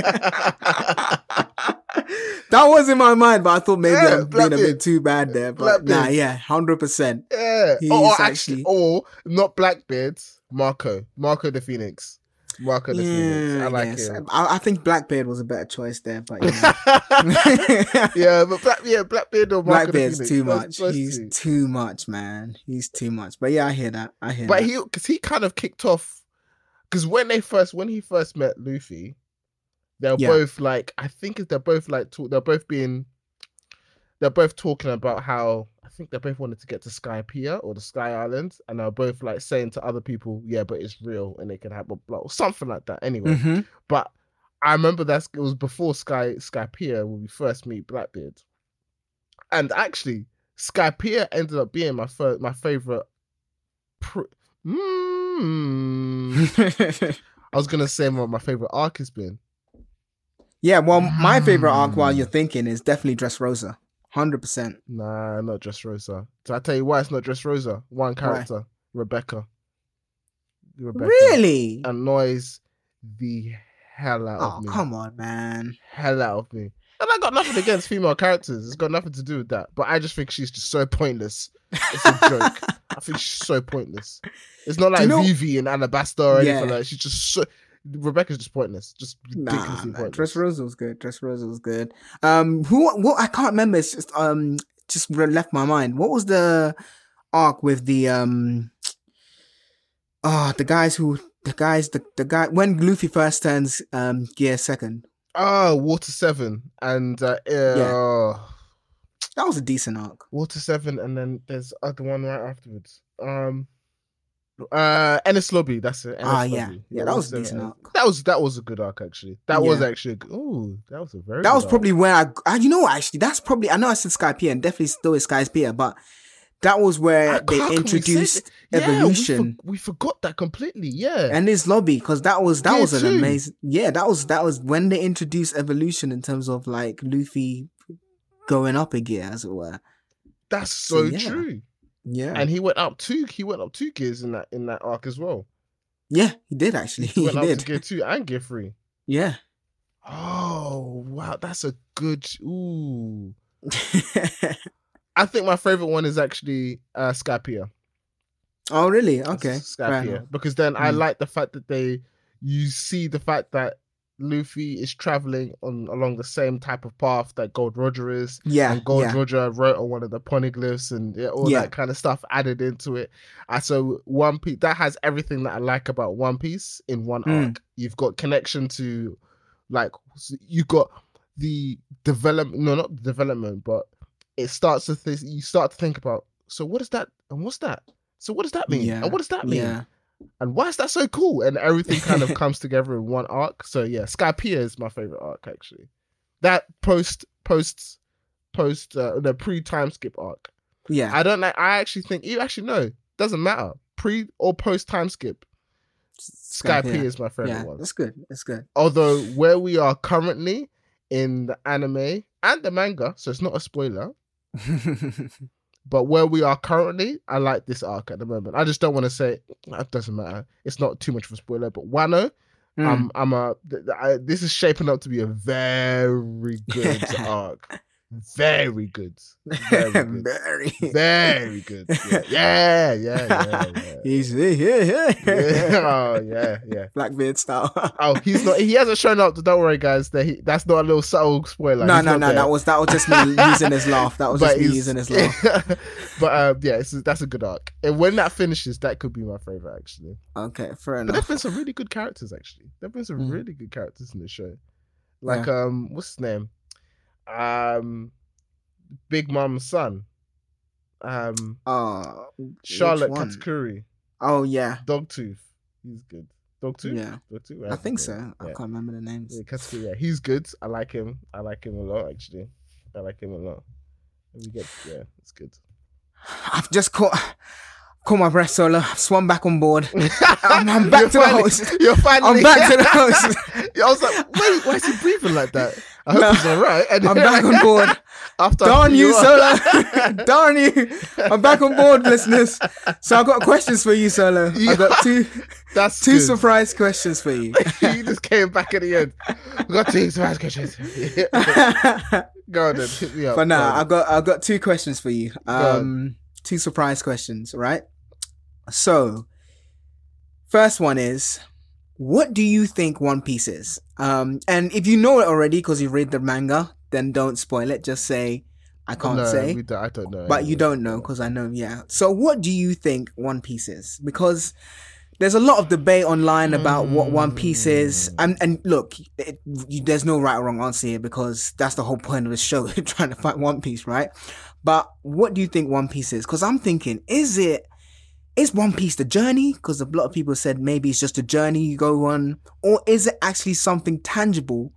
that was in my mind, but I thought maybe yeah, I'm being a bit too bad there. But Blackbeard. nah, yeah, hundred percent. Yeah. He's or, or actually, or not Blackbeard, Marco, Marco the Phoenix. Marco the yeah, Phoenix. I like yes. him. I, I, think Blackbeard was a better choice there, but *laughs* yeah, but Black, yeah, Blackbeard or Blackbeard's too much. He's too much, man. He's too much. But yeah, I hear that. I hear. But that. he, because he kind of kicked off, because when they first, when he first met Luffy, they're yeah. both like, I think they're both like, talk, they're both being, they're both talking about how think they both wanted to get to Skypiea or the Sky Islands, and they're both like saying to other people, "Yeah, but it's real, and it can happen," blah, or something like that. Anyway, mm-hmm. but I remember that it was before Sky Skypiea when we first meet Blackbeard, and actually Skypiea ended up being my first, my favorite. Pr- mm. *laughs* I was gonna say what my favorite arc has been. Yeah, well, my favorite arc while you're thinking is definitely Dressrosa. Hundred percent. Nah, not Dressrosa. So I tell you why it's not just Dressrosa. One character, why? Rebecca. Rebecca. Really? Annoys the hell out oh, of me. Oh, come on, man. Hell out of me. And I got nothing against female characters. It's got nothing to do with that. But I just think she's just so pointless. It's a joke. *laughs* I think she's so pointless. It's not like you know... Vivi and Alabasta or anything like that. She's just so Rebecca's just pointless. Just nah, pointless. Dressrosa was good. Dressrosa was good. Um, who? What? I can't remember. It's just um, just left my mind. What was the arc with the um? Ah, oh, the guys who the guys the the guy when Luffy first turns um gear second. Oh, Water Seven and uh, yeah. Uh, that was a decent arc. Water Seven, and then there's other one right afterwards. Um. Uh, Enies Lobby. That's it. ah, yeah, yeah, that was a decent arc. That was that was a good arc actually. That yeah. was actually oh, that was a very. That was arc. probably where I, I, you know, actually, that's probably I know I said Skypiea and definitely still is Skypiea, but that was where they introduced yeah, evolution. We, for, we, forgot that completely. Yeah, and Enies Lobby because that was that was an too. amazing. Yeah, that was that was when they introduced evolution in terms of like Luffy going up a gear, as it were. That's so, so yeah. true. Yeah, and he went up two. He went up two gears in that in that arc as well. Yeah, he did actually. He, went *laughs* he up did. to gear two and gear three. Yeah. Oh wow, that's a good. Ooh. *laughs* I think my favorite one is actually uh Skypiea. Oh really? Okay. Skypiea. Because then mm. I like the fact that they you see the fact that Luffy is traveling on along the same type of path that Gold Roger is. Yeah. And Gold yeah. Roger wrote on one of the poneglyphs and yeah, all yeah. that kind of stuff added into it. And so One Piece that has everything that I like about One Piece in one mm. arc. You've got connection to like you got the development no not development, but it starts to th- you start to think about so what is that and what's that? So what does that mean? Yeah. And what does that mean? Yeah and why is that so cool? And everything kind of comes together in one arc. So yeah, Skypiea is my favorite arc actually. That post post post uh, the pre time skip arc. Yeah, I don't like. I actually think you actually know doesn't matter pre or post time skip. Skypiea is my favorite yeah, one. That's good. That's good. Although where we are currently in the anime and the manga, so it's not a spoiler. *laughs* But where we are currently, I like this arc at the moment. I just don't want to say it doesn't matter. It's not too much of a spoiler, but Wano, mm. I'm I'm a I, this is shaping up to be a very *laughs* good arc. Very good. Very *laughs* good. Very. Very good. Yeah, *laughs* yeah, yeah, yeah. yeah. He's here, here, Yeah, here. *laughs* Oh yeah, yeah. Blackbeard style. Oh, he's not. He hasn't shown up. Don't worry, guys. That he, that's not a little subtle spoiler. no, He's no, no. there. That was that was just me using his laugh. That was just me using his laugh. but um, yeah, it's, that's a good arc. And when that finishes, that could be my favorite actually. Okay, fair enough. But there've been some really good characters actually. There've been some Mm. really good characters in the show. Like um, what's his name? Um, Big Mom's son. Um, Oh, Charlotte? Katakuri. oh yeah, Dogtooth. He's good. Dog Dogtooth. yeah. Dogtooth. I think so. Yeah. I can't remember the names. Yeah, Katakuri, yeah, he's good. I like him. I like him a lot, actually. I like him a lot. We get, yeah, it's good. I've just caught caught my breath solo. I've swum back on board. *laughs* I'm, I'm back to the finally- host. You're finally. I'm back to the *laughs* host. Yeah, I was like, wait, why is he breathing like that? I hope No. he's all right. And I'm back on board. *laughs* After Darn you, up. Solo. Darn you. I'm back on board, listeners. So I've got questions for you, Solo. I've got two That's two good. surprise questions for you. you just came back at the end. We got two surprise questions. Go on then, hit me up. But now on. I've got I've got two questions for you. Um, two surprise questions, right? So, first one is, what do you think One Piece is? Um, and if you know it already because you read the manga, then don't spoil it. Just say I can't no, say. don't, I don't know. but you don't know because I know. Yeah. So, what do you think One Piece is? Because there's a lot of debate online about what One Piece is, and and look, it, you, there's no right or wrong answer here because that's the whole point of the show, *laughs* trying to find One Piece, right? But what do you think One Piece is? Because I'm thinking, is it is One Piece the journey? Because a lot of people said maybe it's just a journey you go on, or is it actually something tangible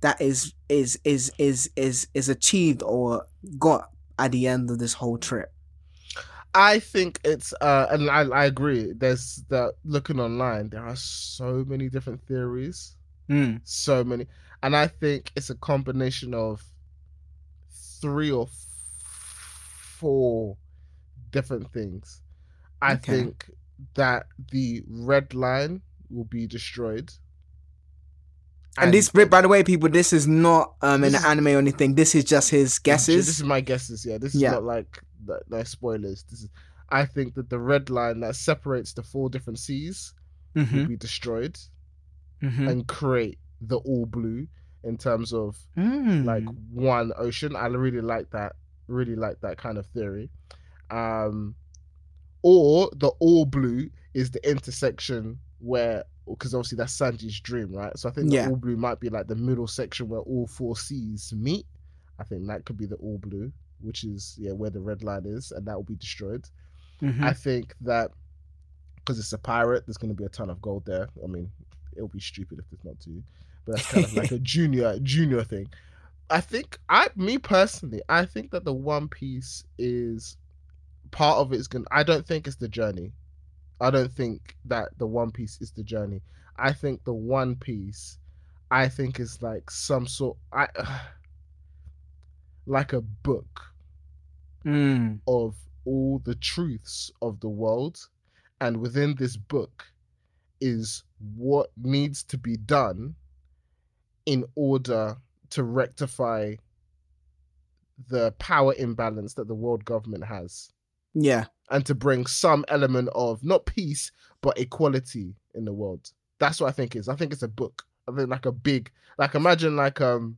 that is is is is is is achieved or got at the end of this whole trip? I think it's uh and I, I agree. There's the looking online, there are so many different theories. Mm. So many. And I think it's a combination of three or four different things. I Okay. think that the red line will be destroyed. And, this, by the way, people, this is not um an is- anime or anything. This is just his guesses. This is my guesses. Yeah, this is Yeah. not like the- no spoilers. This is. I think that the red line that separates the four different seas will Mhm, be destroyed mhm. and create the all blue in terms of Mm. like one ocean. I really like that. Really like that kind of theory. Um, or the all blue is the intersection where, because obviously that's Sanji's dream, right? So I think the Yeah. all blue might be like the middle section where all four seas meet. I think that could be the all blue, which is yeah where the red line is, and that will be destroyed. Mhm. I think that because it's a pirate, there's going to be a ton of gold there. I mean, it'll be stupid if there's not two, but that's kind of like *laughs* a junior junior thing. I think I, me personally, I think that the One Piece is part of it is going. to I don't think it's the journey. I don't think that the One Piece is the journey. I think the One Piece, I think is like some sort. I *sighs* like a book Mm. of all the truths of the world and within this book is what needs to be done in order to rectify the power imbalance that the world government has Yeah. and to bring some element of not peace but equality in the world that's what i think is. i think it's a book i think like a big like imagine like um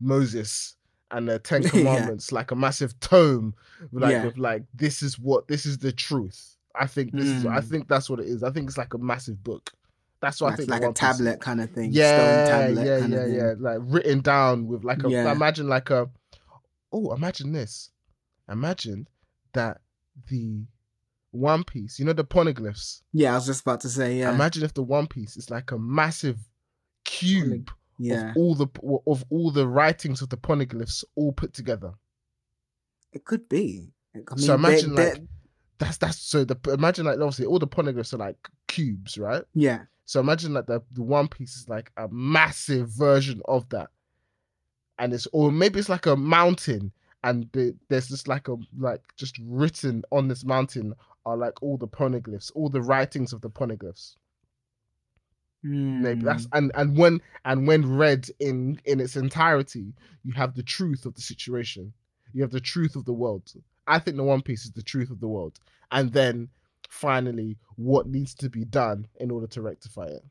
moses and the ten *laughs* Yeah. commandments like a massive tome like Yeah. with like this is what this is the truth i think this is i Mm. think that's what it is i think it's like a massive book that's what i Like, think like a tablet kind of thing. Yeah, Stone tablet yeah, kind yeah, yeah. Like written down with like a Yeah. imagine like a oh, imagine this. Imagine that the One Piece, you know the poneglyphs. Yeah, I was just about to say, yeah. Imagine if the One Piece is like a massive cube yeah. of all the of all the writings of the poneglyphs all put together. It could be. I mean, so imagine they- like they- that's that's so the imagine like obviously all the poneglyphs are like cubes, right? yeah. So imagine that the, the One Piece is like a massive version of that, and it's or maybe it's like a mountain, and the, there's just like a like just written on this mountain are like all the poneglyphs, all the writings of the poneglyphs. Maybe that's hmm. and and when and when read in in its entirety, you have the truth of the situation. You have the truth of the world. I think the One Piece is the truth of the world, and then finally, what needs to be done in order to rectify it.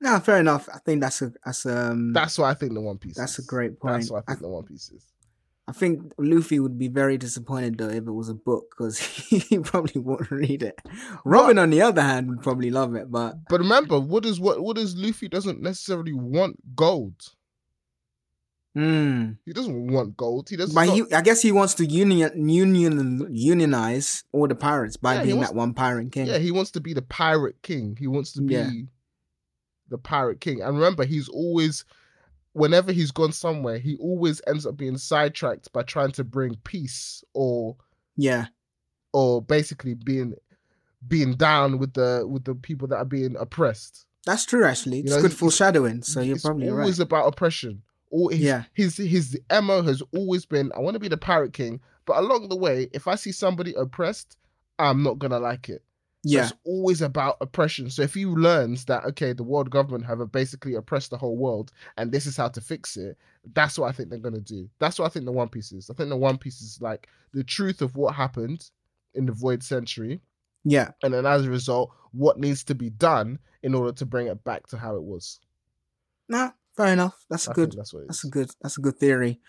No, fair enough. I think that's a that's um That's what I think the One Piece. that's a great point. That's what I I, think the One Piece is. I think Luffy would be very disappointed though if it was a book because *laughs* he probably won't read it. Robin, on the other hand, would probably love it, but But remember, what is what what is Luffy doesn't necessarily want gold. Hmm. He doesn't want gold. He doesn't. But he, I guess he wants to union, union, unionize all the pirates by Yeah, being wants- that one pirate king. Yeah, he wants to be the pirate king. He wants to be Yeah. the pirate king. And remember, he's always, whenever he's gone somewhere, he always ends up being sidetracked by trying to bring peace or yeah, or basically being being down with the with the people that are being oppressed. that's true. Actually, You it's know, good foreshadowing. So you're it's probably always right. about oppression. All his, Yeah. his his mo has always been, I want to be the pirate king, but along the way, if I see somebody oppressed, I'm not gonna like it. So Yeah, it's always about oppression. So if he learns that okay, the world government have basically oppressed the whole world, and this is how to fix it, that's what I think they're gonna do. That's what I think the One Piece is. I think the One Piece is like the truth of what happened in the Void Century, yeah. and then as a result, what needs to be done in order to bring it back to how it was. Nah, fair enough. That's I good. that's That's a good. That's a good theory.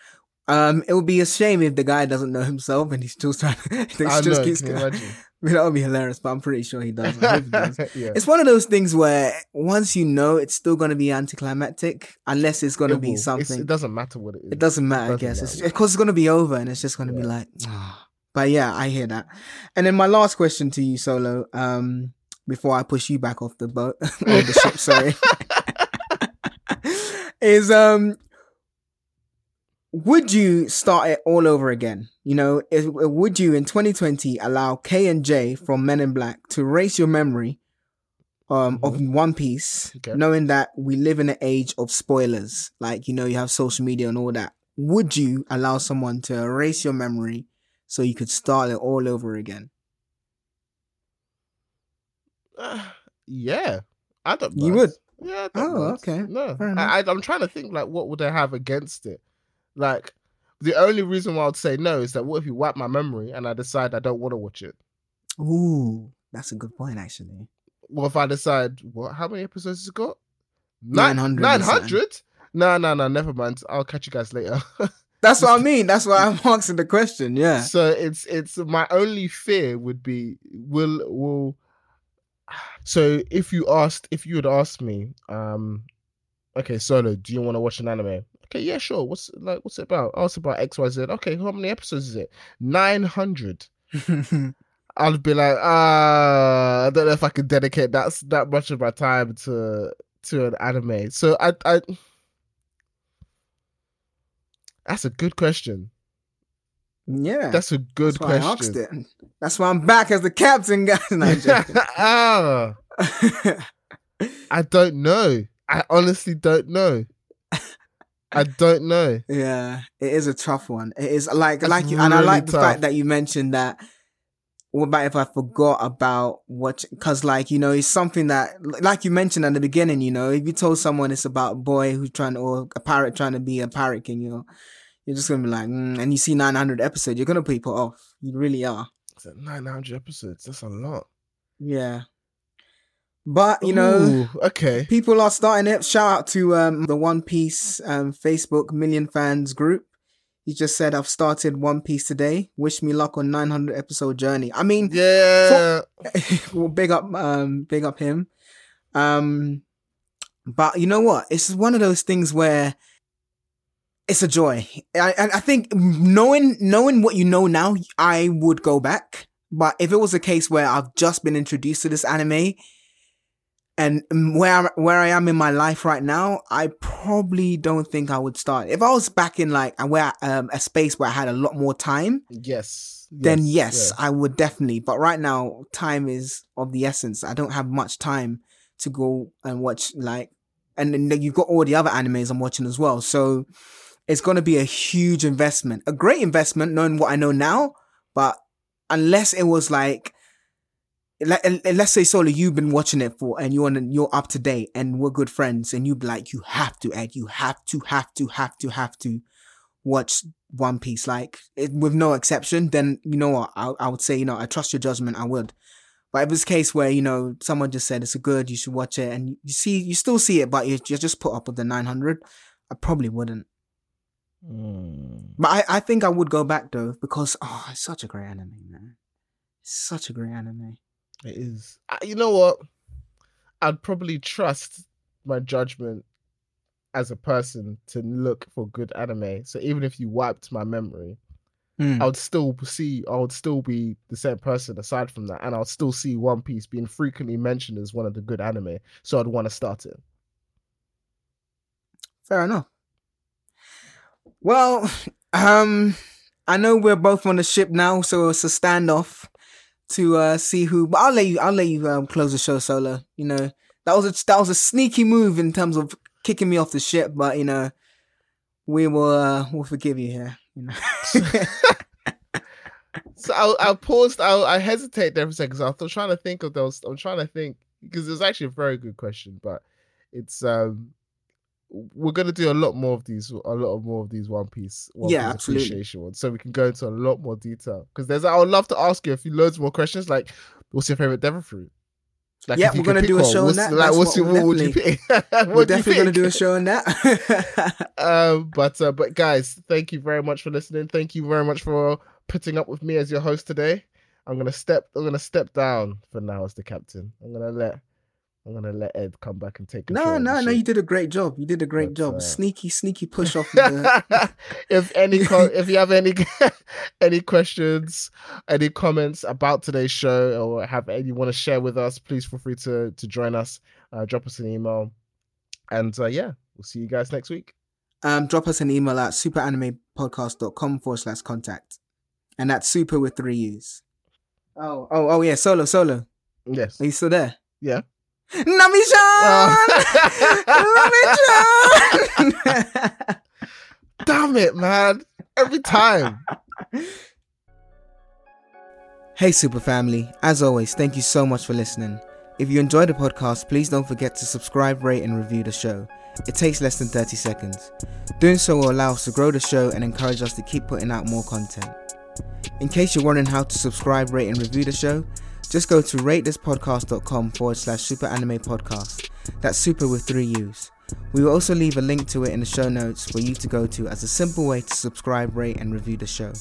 Um, it would be a shame if the guy doesn't know himself and he's still trying. *laughs* he I just know, keeps can you going. imagine? *laughs* that would be hilarious, but I'm pretty sure he does. I he does. *laughs* yeah. It's one of those things where once you know, it's still going to be anticlimactic unless it's going to be will. It's- something. It doesn't matter what it is. It doesn't matter, I doesn't guess. It's matter. because it's going to be over and it's just going to be like, "Ah." but yeah, I hear that. And then my last question to you, Solo, um, before I push you back off the boat or the ship, sorry, is um, would you start it all over again? You know, is, would you in 2020 allow K and J from Men in Black to erase your memory um, of One Piece, Okay. knowing that we live in an age of spoilers? Like, you know, you have social media and all that. Would you allow someone to erase your memory so you could start it all over again? Uh, yeah, I don't. You mind. would? Yeah. Oh, mind. okay. No, I, I, I'm trying to think like what would I have against it. Like the only reason why I'd say no is that what if you wipe my memory and I decide I don't want to watch it? Ooh, that's a good point, actually. What if I decide what? How many episodes has it got? 900 or Nine hundred? No, no, no. Never mind. I'll catch you guys later. *laughs* That's what I mean. That's why I'm *laughs* asking the question. Yeah. So it's it's my only fear would be will will. So if you asked, if you had asked me, um, okay, Solo, do you want to watch an anime? Okay, yeah, sure. What's like, what's it about? Oh, it's about X, Y, Z. Okay, how many episodes is it? Nine hundred. *laughs* I'd be like, ah, I don't know if I can dedicate that that much of my time to to an anime. So I, I, that's a good question. Yeah. That's a good That's why question. That's why I'm back as the captain, guys. *laughs* Ah, *laughs* I don't know. I honestly don't know. I don't know. yeah, it is a tough one. It is like It's like, you, and I really like the tough. fact that you mentioned that. What about if I forgot about what? Because like you know, it's something that like you mentioned at the beginning. You know, if you told someone it's about a boy who's trying to, or a parrot trying to be a parrot king, you know, you're just gonna be like, mm, and you see 900 episodes, you're gonna put people off. You really are. It's like 900 episodes. That's a lot. Yeah. But you know, Ooh, okay. people are starting it. Shout out to um, the One Piece um, Facebook Million Fans group. He just said, I've started One Piece today. Wish me luck on 900 episode journey. I mean, Yeah. *laughs* well, big up, um, big up him. Um, but you know what? It's one of those things where it's a joy. I, I I think knowing knowing what you know now, I would go back. But if it was a case where I've just been introduced to this anime, and where where I am in my life right now, I probably don't think I would start. If I was back in like where um, a space where I had a lot more time, yes. then yes, I would definitely. But right now, time is of the essence. I don't have much time to go and watch like, and then you've got all the other animes I'm watching as well. So it's going to be a huge investment, a great investment, knowing what I know now. But unless it was like let's say solo you've been watching it for and you're on, you're up to date and we're good friends and you'd be like you have to ed you have to have to have to have to watch one piece. Like it, with no exception then you know what I, I would say you know i trust your judgment i would. But if it's a case where you know someone just said it's a good you should watch it and you see you still see it but you, you just put up with the 900 i probably wouldn't mm. but I, I think i would go back though because oh it's such a great anime man it's such a great anime it is. You know what? I'd probably trust my judgment as a person to look for good anime. So even if you wiped my memory, mm. I would still see. I would still be the same person. Aside from that, and I'll still see One Piece being frequently mentioned as one of the good anime. So I'd want to start it. Fair enough. Well, um, I know we're both on the ship now, so it's a standoff to uh, see who. But I'll let you. I'll let you um, close the show solo. You know that was a that was a sneaky move in terms of kicking me off the ship, but you know we will uh, we'll forgive you here. You know. *laughs* so I'll, I paused. I'll, I hesitate there for a second. So I'm trying to think of those. I'm trying to think because it was actually a very good question, but it's um we're gonna do a lot more of these, a lot of more of these One Piece, One yeah, Piece appreciation ones, so we can go into a lot more detail. Because there's, I would love to ask you a few loads more questions, like, what's your favorite devil fruit? Like yeah, we're gonna do a show on that. Like, what's your, what would you pick? *laughs* we're definitely gonna do a show on that. *laughs* um, but uh, but guys, thank you very much for listening. Thank you very much for putting up with me as your host today. I'm gonna step. I'm gonna step down for now as the captain. I'm gonna let I'm gonna let Ed come back and take it. No, no, no. You did a great job. You did a great but, job. Uh... Sneaky, sneaky push off. *laughs* The... if any, *laughs* if you have any, *laughs* any questions, any comments about today's show, or have any you want to share with us, please feel free to to join us. Uh, drop us an email, and uh, yeah, we'll see you guys next week. Um, drop us an email at superanimepodcast.com forward slash contact, and that's super with three U's. Oh, oh, oh yeah, solo, solo. Yes. Are you still there? Yeah. Nami-chan! Oh. Nami-chan! *laughs* Damn it, man. Every time. Hey, Super Family. As always, thank you so much for listening. If you enjoyed the podcast, please don't forget to subscribe, rate, and review the show. It takes less than 30 seconds. Doing so will allow us to grow the show and encourage us to keep putting out more content. In case you're wondering how to subscribe, rate, and review the show, just go to ratethispodcast.com forward slash super anime podcast. That's super with three U's. We will also leave a link to it in the show notes for you to go to as a simple way to subscribe, rate, and review the show.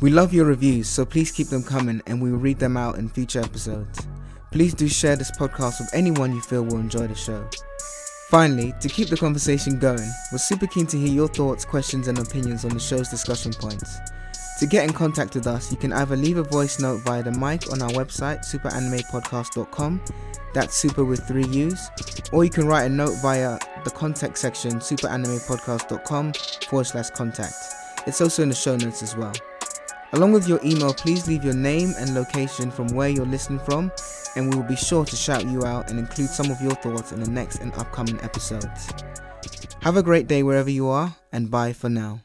We love your reviews, so please keep them coming and we will read them out in future episodes. Please do share this podcast with anyone you feel will enjoy the show. Finally, to keep the conversation going, we're super keen to hear your thoughts, questions, and opinions on the show's discussion points. To get in contact with us, you can either leave a voice note via the mic on our website, superanimepodcast.com, that's super with three U's, or you can write a note via the contact section, superanimepodcast.com forward slash contact. It's also in the show notes as well. Along with your email, please leave your name and location from where you're listening from, and we will be sure to shout you out and include some of your thoughts in the next and upcoming episodes. Have a great day wherever you are, and bye for now.